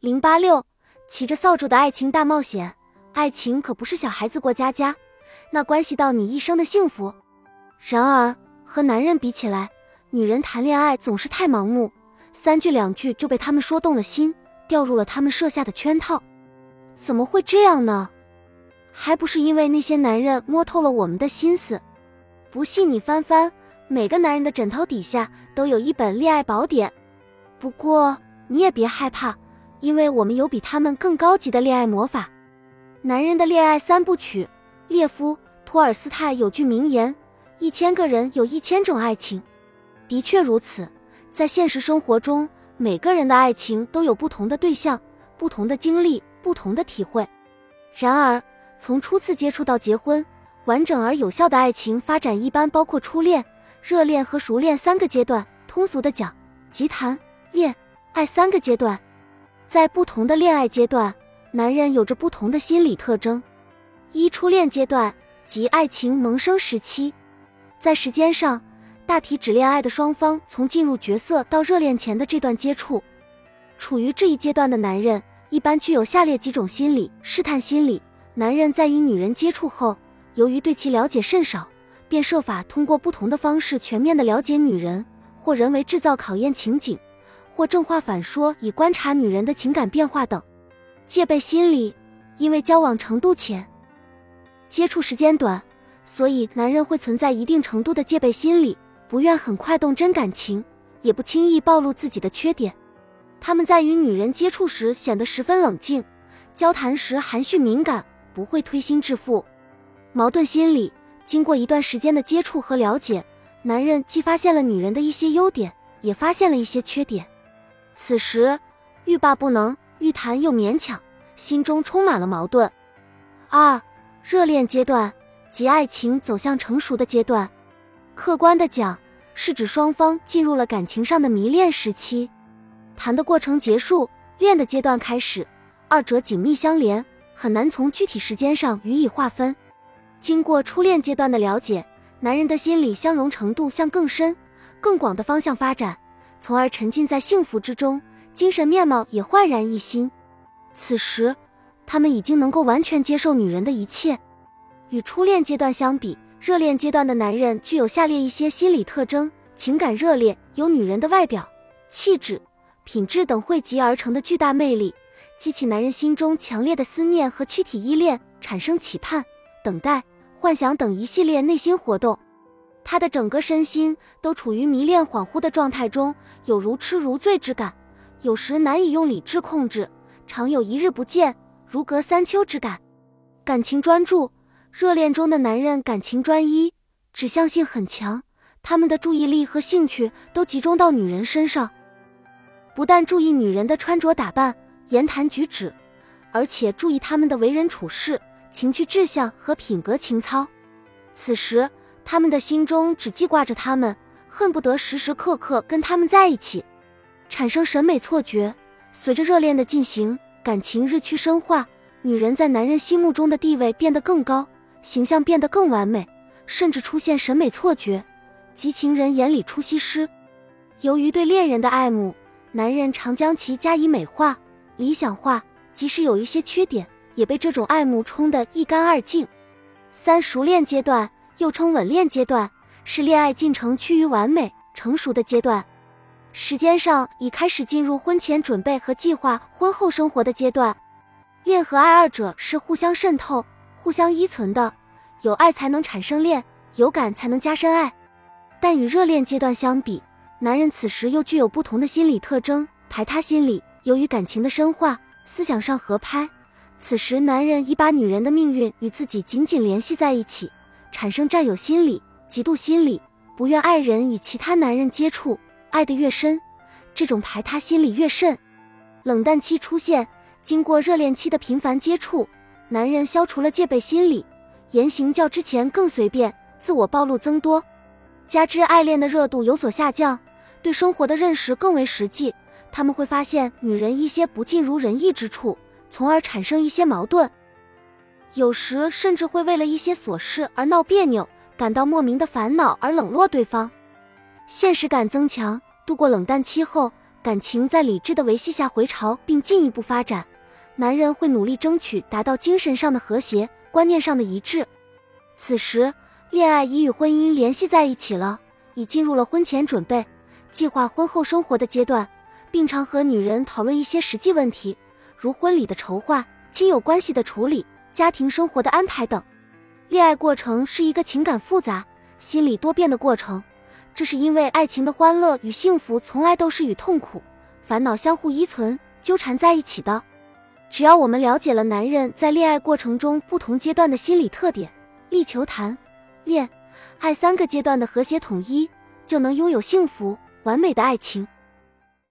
零八六，骑着扫帚的爱情大冒险。爱情可不是小孩子过家家，那关系到你一生的幸福。然而和男人比起来，女人谈恋爱总是太盲目，三句两句就被他们说动了心，掉入了他们设下的圈套。怎么会这样呢？还不是因为那些男人摸透了我们的心思。不信你翻翻，每个男人的枕头底下都有一本恋爱宝典。不过你也别害怕。因为我们有比他们更高级的恋爱魔法，男人的恋爱三部曲。列夫·托尔斯泰有句名言：“一千个人有一千种爱情。”的确如此，在现实生活中，每个人的爱情都有不同的对象、不同的经历、不同的体会。然而，从初次接触到结婚，完整而有效的爱情发展一般包括初恋、热恋和熟恋三个阶段。通俗的讲，即谈恋爱三个阶段。在不同的恋爱阶段，男人有着不同的心理特征。一、初恋阶段即爱情萌生时期，在时间上，大体指恋爱的双方从进入角色到热恋前的这段接触。处于这一阶段的男人，一般具有下列几种心理：试探心理。男人在与女人接触后，由于对其了解甚少，便设法通过不同的方式全面的了解女人，或人为制造考验情景。或正话反说，以观察女人的情感变化等。戒备心理，因为交往程度浅、接触时间短，所以男人会存在一定程度的戒备心理，不愿很快动真感情，也不轻易暴露自己的缺点。他们在与女人接触时显得十分冷静，交谈时含蓄敏感，不会推心置腹。矛盾心理，经过一段时间的接触和了解，男人既发现了女人的一些优点，也发现了一些缺点。此时，欲罢不能，欲谈又勉强，心中充满了矛盾。二、热恋阶段即爱情走向成熟的阶段，客观的讲，是指双方进入了感情上的迷恋时期，谈的过程结束，恋的阶段开始，二者紧密相连，很难从具体时间上予以划分。经过初恋阶段的了解，男人的心理相融程度向更深、更广的方向发展。从而沉浸在幸福之中，精神面貌也焕然一新。此时，他们已经能够完全接受女人的一切。与初恋阶段相比，热恋阶段的男人具有下列一些心理特征：情感热烈，有女人的外表、气质、品质等汇集而成的巨大魅力，激起男人心中强烈的思念和躯体依恋，产生期盼、等待、幻想等一系列内心活动。他的整个身心都处于迷恋恍惚的状态中，有如痴如醉之感，有时难以用理智控制，常有一日不见如隔三秋之感。感情专注，热恋中的男人感情专一，指向性很强，他们的注意力和兴趣都集中到女人身上，不但注意女人的穿着打扮、言谈举止，而且注意他们的为人处事、情趣志向和品格情操。此时。他们的心中只记挂着他们，恨不得时时刻刻跟他们在一起，产生审美错觉。随着热恋的进行，感情日趋深化，女人在男人心目中的地位变得更高，形象变得更完美，甚至出现审美错觉，即情人眼里出西施。由于对恋人的爱慕，男人常将其加以美化、理想化，即使有一些缺点，也被这种爱慕冲得一干二净。三熟练阶段。又称稳恋阶段，是恋爱进程趋于完美成熟的阶段，时间上已开始进入婚前准备和计划婚后生活的阶段。恋和爱二者是互相渗透、互相依存的，有爱才能产生恋，有感才能加深爱。但与热恋阶段相比，男人此时又具有不同的心理特征：排他心理。由于感情的深化，思想上合拍，此时男人已把女人的命运与自己紧紧联系在一起。产生占有心理、嫉妒心理，不愿爱人与其他男人接触，爱得越深，这种排他心理越甚。冷淡期出现，经过热恋期的频繁接触，男人消除了戒备心理，言行较之前更随便，自我暴露增多，加之爱恋的热度有所下降，对生活的认识更为实际。他们会发现女人一些不尽如人意之处，从而产生一些矛盾。有时甚至会为了一些琐事而闹别扭，感到莫名的烦恼而冷落对方，现实感增强。度过冷淡期后，感情在理智的维系下回潮并进一步发展。男人会努力争取达到精神上的和谐，观念上的一致。此时，恋爱已与婚姻联系在一起了，已进入了婚前准备、计划婚后生活的阶段，并常和女人讨论一些实际问题，如婚礼的筹划、亲友关系的处理、家庭生活的安排等。恋爱过程是一个情感复杂、心理多变的过程，这是因为爱情的欢乐与幸福从来都是与痛苦、烦恼相互依存、纠缠在一起的。只要我们了解了男人在恋爱过程中不同阶段的心理特点，力求谈、恋、爱三个阶段的和谐统一，就能拥有幸福完美的爱情。